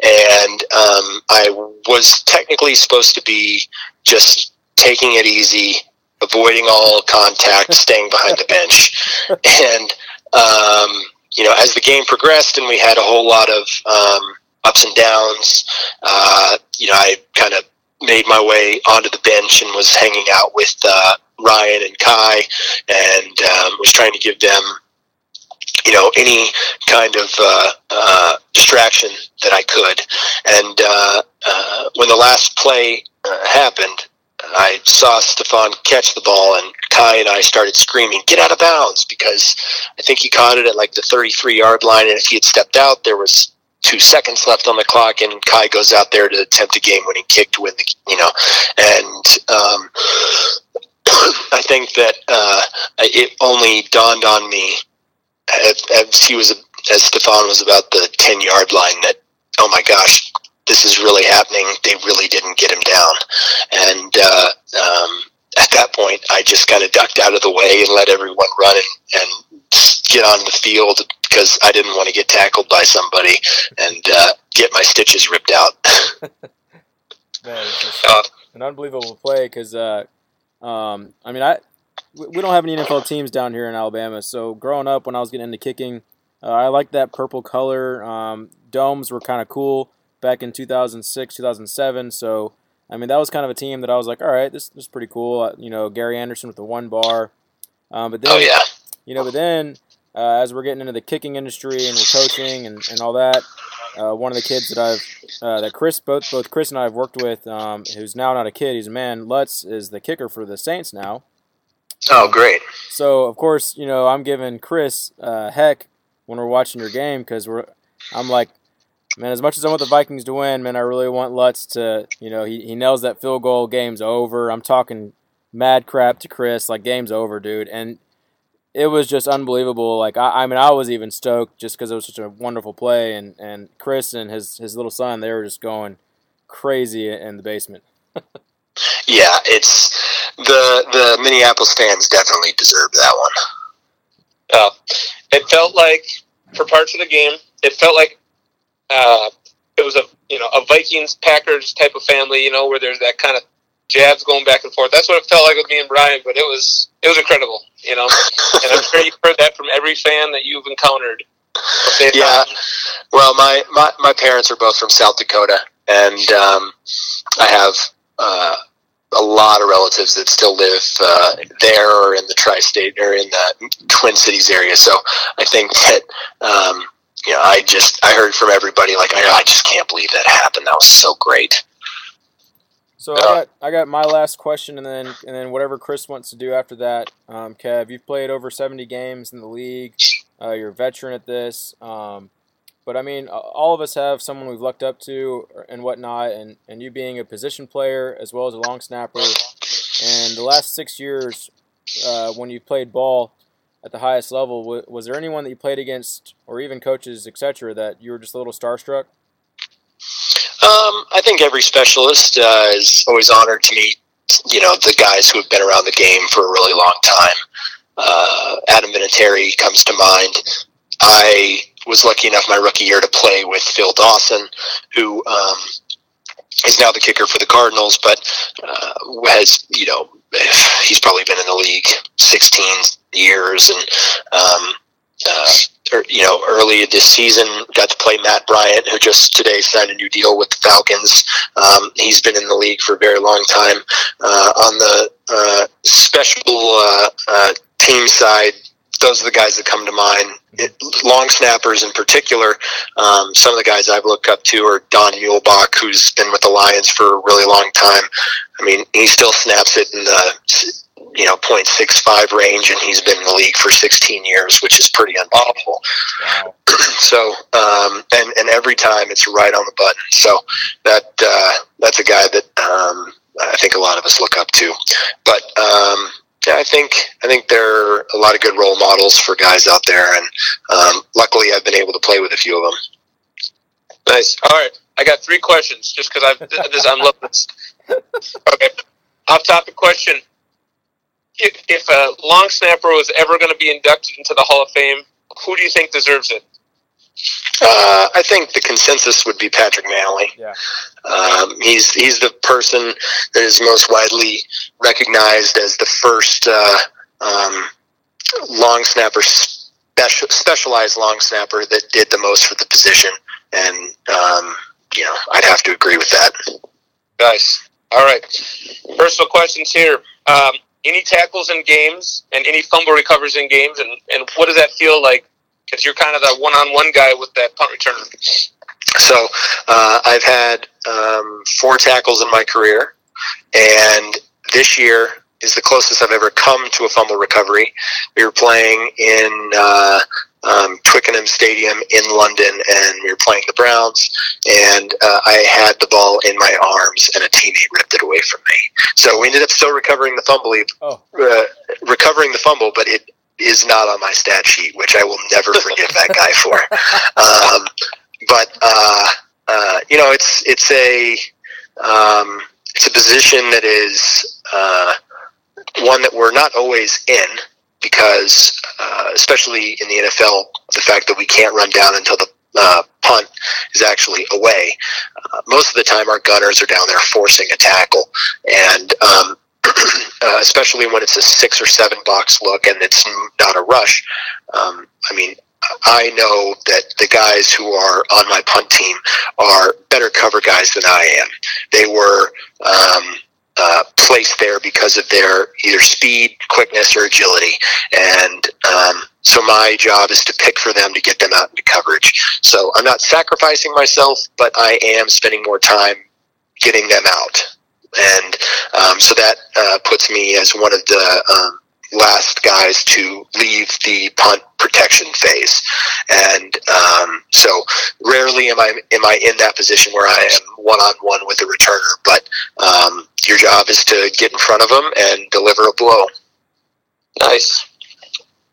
and um, I was technically supposed to be just taking it easy, avoiding all contact, staying behind the bench, and um, you know, as the game progressed and we had a whole lot of um, ups and downs, uh, you know, I kind of made my way onto the bench and was hanging out with uh, Ryan and Kai and um, was trying to give them, you know, any kind of uh, uh, distraction that I could. And uh, uh, when the last play uh, happened, I saw Stefon catch the ball, and Kai and I started screaming, "Get out of bounds!" Because I think he caught it at like the 33 yard line, and if he had stepped out, there was two seconds left on the clock, and Kai goes out there to attempt a game-winning kick to win the, you know, and um, I think that uh, it only dawned on me as, as he was as Stefon was about the 10 yard line that oh my gosh this is really happening. They really didn't get him down. And uh, um, at that point I just kind of ducked out of the way and let everyone run and, and get on the field because I didn't want to get tackled by somebody and uh, get my stitches ripped out. Man, Uh, an unbelievable play because, uh, um, I mean, I we don't have any NFL teams down here in Alabama. So growing up, when I was getting into kicking, uh, I liked that purple color. Um, domes were kind of cool back in 2006, 2007. So I mean, that was kind of a team that I was like, all right, this, this is pretty cool. Uh, you know, Gary Anderson with the one bar. Um, but then, oh yeah, you know, but then uh, as we're getting into the kicking industry and we're coaching and, and all that, uh, one of the kids that I've uh, that Chris both both Chris and I have worked with, um, who's now not a kid, he's a man. Lutz is the kicker for the Saints now. oh great. So of course, you know, I'm giving Chris uh, heck when we're watching your game because we're. I'm like, man, as much as I want the Vikings to win, man, I really want Lutz to, you know, he, he nails that field goal, game's over. I'm talking mad crap to Chris, like game's over, dude, and it was just unbelievable. Like I, I mean, I was even stoked just because it was such a wonderful play, and and Chris and his his little son, they were just going crazy in the basement. Yeah, it's the the Minneapolis fans definitely deserve that one. Uh, it felt like for parts of the game, it felt like uh, it was a you know a Vikings Packers type of family, you know, where there's that kind of jabs going back and forth. That's what it felt like with me and Brian, but it was it was incredible, you know. and I'm sure you've heard that from every fan that you've encountered. Yeah. Well, my, my, my parents are both from South Dakota, and um, I have uh, a lot of relatives that still live uh, there or in the tri-state or in the Twin Cities area. So I think that um, you know, I just I heard from everybody like I, I just can't believe that happened. That was so great. So I got I got my last question, and then and then whatever Chris wants to do after that. Um, Kev, you've played over seventy games in the league. Uh, you're a veteran at this. Um, but I mean, all of us have someone we've looked up to and whatnot, and, and you being a position player as well as a long snapper. And the last six years, uh, when you played ball at the highest level, w- was there anyone that you played against, or even coaches, etc., that you were just a little starstruck? Um, I think every specialist uh, is always honored to meet, you know, the guys who have been around the game for a really long time. Uh, Adam Vinatieri comes to mind. I was lucky enough my rookie year to play with Phil Dawson, who um, is now the kicker for the Cardinals, but uh, has, you know, he's probably been in the league 16 years and um, uh, you know, early this season, got to play Matt Bryant, who just today signed a new deal with the Falcons. Um, he's been in the league for a very long time. Uh, on the uh, special uh, uh, team side, those are the guys that come to mind. It, long snappers in particular, um, some of the guys I've looked up to are Don Muhlbach, who's been with the Lions for a really long time. I mean, he still snaps it in the you know 0.65 range, and he's been in the league for 16 years, which is pretty unbelievable. Wow. So, um, and and every time it's right on the button. So that uh, that's a guy that um, I think a lot of us look up to. But um, yeah, I think I think there are a lot of good role models for guys out there, and um, luckily I've been able to play with a few of them. Nice. All right, I got three questions just because I've this, I'm loving this. Okay, off topic question. If, if a long snapper was ever going to be inducted into the Hall of Fame, who do you think deserves it? Uh, I think the consensus would be Patrick Mannelly. Yeah. Um, he's he's the person that is most widely recognized as the first uh, um, long snapper, special, specialized long snapper that did the most for the position, and um, you know I'd have to agree with that. Nice. All right. Personal questions here. Um, any tackles in games and any fumble recovers in games, and, and what does that feel like? Because you're kind of that one-on-one guy with that punt returner. So uh, I've had um, four tackles in my career, and this year is the closest I've ever come to a fumble recovery. We were playing in uh, um, Twickenham Stadium in London, and we were playing the Browns, and uh, I had the ball in my arms, and a teammate ripped it away from me. So we ended up still recovering the fumble, Oh, uh, recovering the fumble, but it is not on my stat sheet, which I will never forgive that guy for. Um, but uh, uh, you know, it's it's a um, it's a position that is uh, one that we're not always in because, uh, especially in the NFL, the fact that we can't run down until the uh, punt is actually away. Uh, most of the time, our gunners are down there forcing a tackle, and um, uh, especially when it's a six or seven box look and it's not a rush. Um, I mean, I know that the guys who are on my punt team are better cover guys than I am. They were um, uh, placed there because of their either speed, quickness, or agility, and um, so my job is to pick for them to get them out into coverage. So I'm not sacrificing myself, but I am spending more time getting them out, and um, so that uh, puts me as one of the um, last guys to leave the punt protection phase. And um, so rarely am I am I in that position where I am one on one with the returner. But um, your job is to get in front of them and deliver a blow. Nice.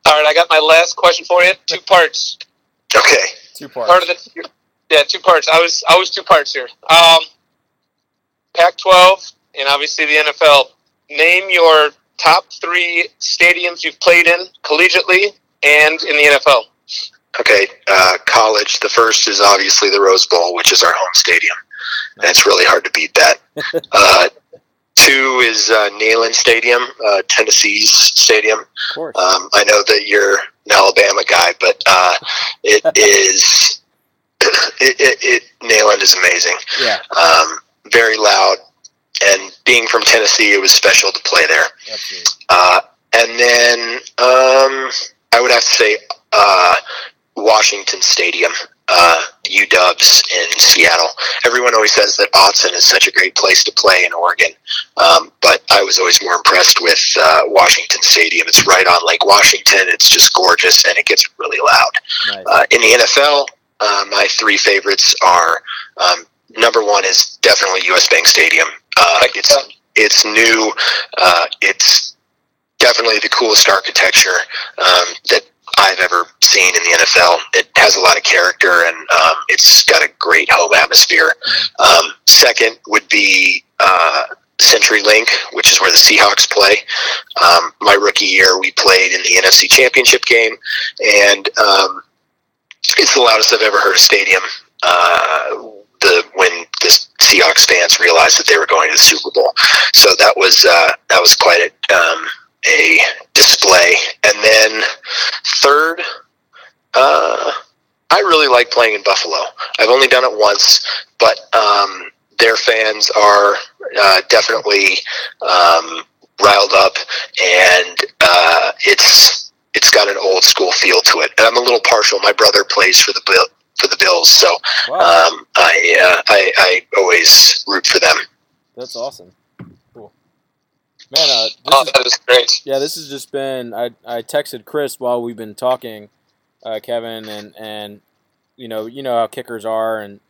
All right, I got my last question for you. Two parts. Okay. Two parts. Part of the yeah, two parts. I was I was two parts here. Um, Pac-12 and obviously the NFL. Name your top three stadiums you've played in collegiately and in the NFL. Okay, uh, college. The first is obviously the Rose Bowl, which is our home stadium. And it's really hard to beat that. uh, two is uh, Neyland Stadium, uh, Tennessee's stadium. Um, I know that you're an Alabama guy, but uh, it is it, it, it Neyland is amazing. yeah. Um, very loud, and being from Tennessee, it was special to play there. Uh, and then um, I would have to say uh, Washington Stadium, uh, UW's in Seattle. Everyone always says that Autzen is such a great place to play in Oregon, um, but I was always more impressed with uh, Washington Stadium. It's right on Lake Washington. It's just gorgeous, and it gets really loud. Nice. Uh, in the NFL, uh, my three favorites are um, number one is definitely US Bank Stadium. Uh, it's it's new. Uh, it's definitely the coolest architecture um, that I've ever seen in the NFL. It has a lot of character and um, it's got a great home atmosphere. Um, second would be uh, CenturyLink, which is where the Seahawks play. Um, my rookie year, we played in the NFC Championship game, and um, it's the loudest I've ever heard a stadium. Uh, the when the Seahawks fans realized that they were going to the Super Bowl, so that was uh, that was quite a, um, a display. And then third, uh, I really like playing in Buffalo. I've only done it once, but um, their fans are uh, definitely um, riled up, and uh, it's it's got an old school feel to it. And I'm a little partial. My brother plays for the for the Bills, so Wow. um, I, uh, I I always root for them. That's awesome. Cool. Man, uh, this Oh, is, that is great. yeah, this has just been. I I texted Chris while we've been talking, uh, Kevin, and and you know you know how kickers are, and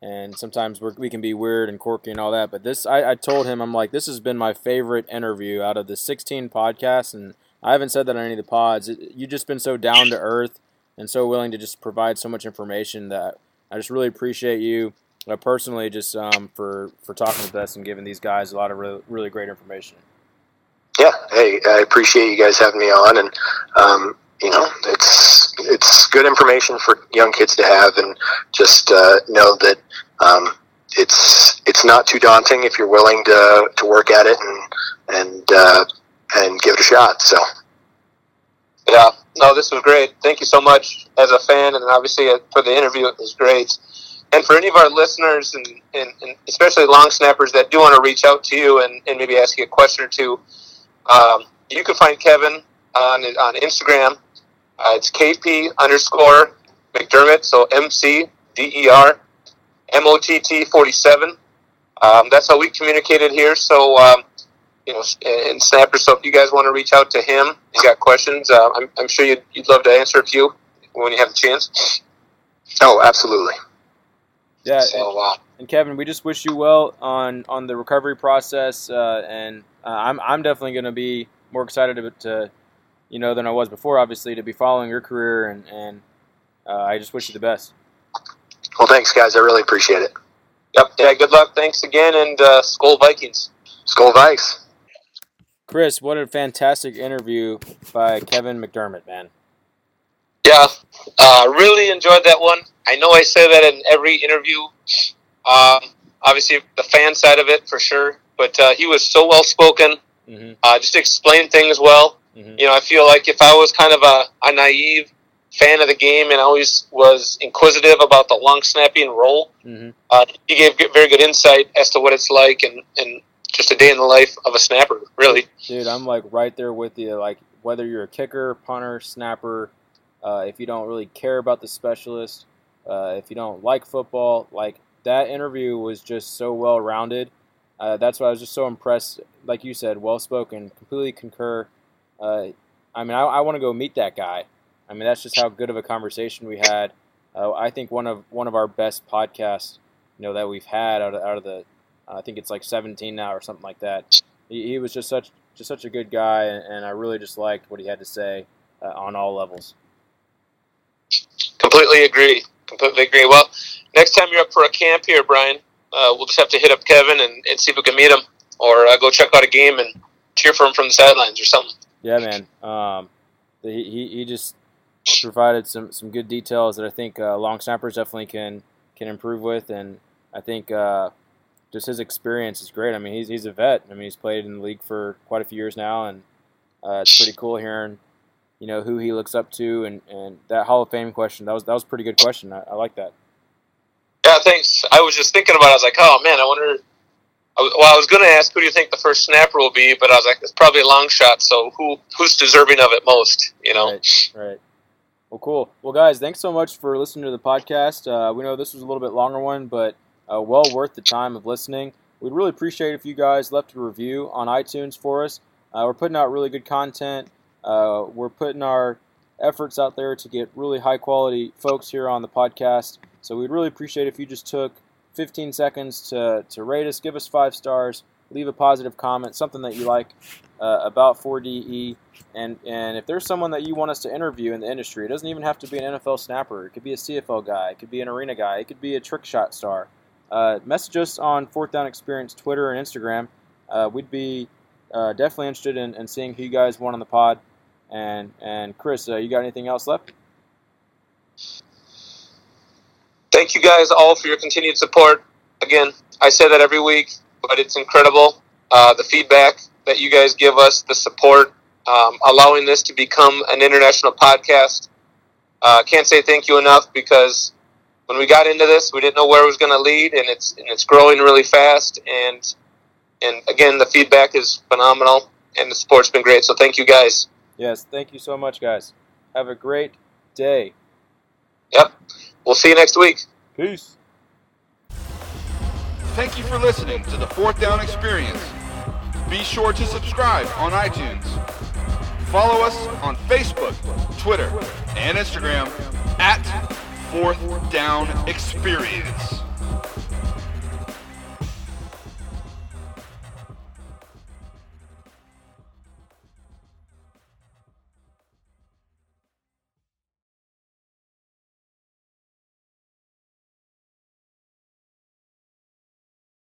and sometimes we're, we can be weird and quirky and all that. But this, I, I told him, I'm like, this has been my favorite interview out of the 16 podcasts, and I haven't said that on any of the pods. It, you've just been so down to earth and so willing to just provide so much information that I just really appreciate you uh, personally, just um, for for talking with us and giving these guys a lot of really, really great information. Yeah, hey, I appreciate you guys having me on, and um, you know, it's it's good information for young kids to have, and just uh, know that um, it's it's not too daunting if you're willing to to work at it and and uh, and give it a shot. So Yeah, no, this was great. Thank you so much as a fan, and obviously uh, for the interview, it was great. And for any of our listeners, and, and, and especially long snappers that do want to reach out to you and, and maybe ask you a question or two, um, you can find Kevin on on Instagram. Uh, it's KP underscore McDermott, so M C D E R M O T T 47. Um, that's how we communicated here. So, um, you know, and Snapper. So if you guys want to reach out to him, you got questions, uh, I'm, I'm sure you'd, you'd love to answer a few when you have a chance. oh, absolutely. Yeah, and, So, uh, and Kevin, we just wish you well on on the recovery process, uh, and uh, I'm I'm definitely going to be more excited to, to, you know, than I was before. Obviously, to be following your career, and and uh, I just wish you the best. Well, thanks, guys. I really appreciate it. yep. Yeah. Good luck. Thanks again, and uh, Skol Vikings. Skol Vikes. Chris, what a fantastic interview by Kevin McDermott, man. Yeah, uh, really enjoyed that one. I know I say that in every interview. Um, obviously, the fan side of it for sure, but uh, he was so well spoken. Mm-hmm. Uh, just explained things well. Mhm. You know, I feel like if I was kind of a, a naive fan of the game and always was inquisitive about the long snapping role, Mm-hmm. uh, he gave very good insight as to what it's like and, and just a day in the life of a snapper, really. Dude, I'm like right there with you. Like whether you're a kicker, punter, snapper, uh, if you don't really care about the specialist, uh, if you don't like football, like that interview was just so well rounded. Uh, that's why I was just so impressed. Like you said, well spoken. Completely concur. Uh, I mean, I, I want to go meet that guy. I mean, that's just how good of a conversation we had. Uh, I think one of one of our best podcasts, you know, that we've had out of, out of the, I think it's like 17 now or something like that he, he was just such just such a good guy, and, I really just liked what he had to say uh, on all levels. Completely agree. Completely agree. Well, next time you're up for a camp here, Brian, uh, we'll just have to hit up Kevin and, and see if we can meet him, or uh, go check out a game and cheer for him from the sidelines or something. Yeah, man. Um, he, he he just provided some, some good details that I think uh, long snappers definitely can can improve with, and I think uh, just his experience is great. I mean, he's he's a vet. I mean, he's played in the league for quite a few years now, and uh, it's pretty cool hearing you know who he looks up to, and, and that Hall of Fame question. That was that was a pretty good question. I, I like that. Yeah, thanks. I was just thinking about. it. I was like, oh man, I wonder. I was- Well, I was going to ask who do you think the first snapper will be, but I was like, it's probably a long shot. So who who's deserving of it most? You know. Right, right. Well, cool. Well, guys, thanks so much for listening to the podcast. Uh, we know this was a little bit longer one, but uh, well worth the time of listening. We'd really appreciate if you guys left a review on iTunes for us. Uh, we're putting out really good content. Uh, we're putting our efforts out there to get really high quality folks here on the podcast. So we'd really appreciate if you just took 15 seconds to, to rate us, give us five stars, leave a positive comment, something that you like uh, about 4DE. And and if there's someone that you want us to interview in the industry, it doesn't even have to be an NFL snapper. It could be a CFL guy. It could be an arena guy. It could be a trick shot star. Uh, message us on Fourth Down Experience Twitter and Instagram. Uh, we'd be uh, definitely interested in, in seeing who you guys want on the pod. And and Chris, uh, you got anything else left? Thank you guys all for your continued support. Again, I say that every week, but it's incredible uh, the feedback that you guys give us, the support, um, allowing this to become an international podcast. Uh, can't say thank you enough because when we got into this, we didn't know where it was going to lead, and it's and it's growing really fast. And and again, the feedback is phenomenal, and the support's been great. So thank you guys. Yes, thank you so much, guys. Have a great day. Yep, we'll see you next week. Peace. Thank you for listening to the Fourth Down Experience. Be sure to subscribe on iTunes. Follow us on Facebook, Twitter, and Instagram at Fourth Down Experience.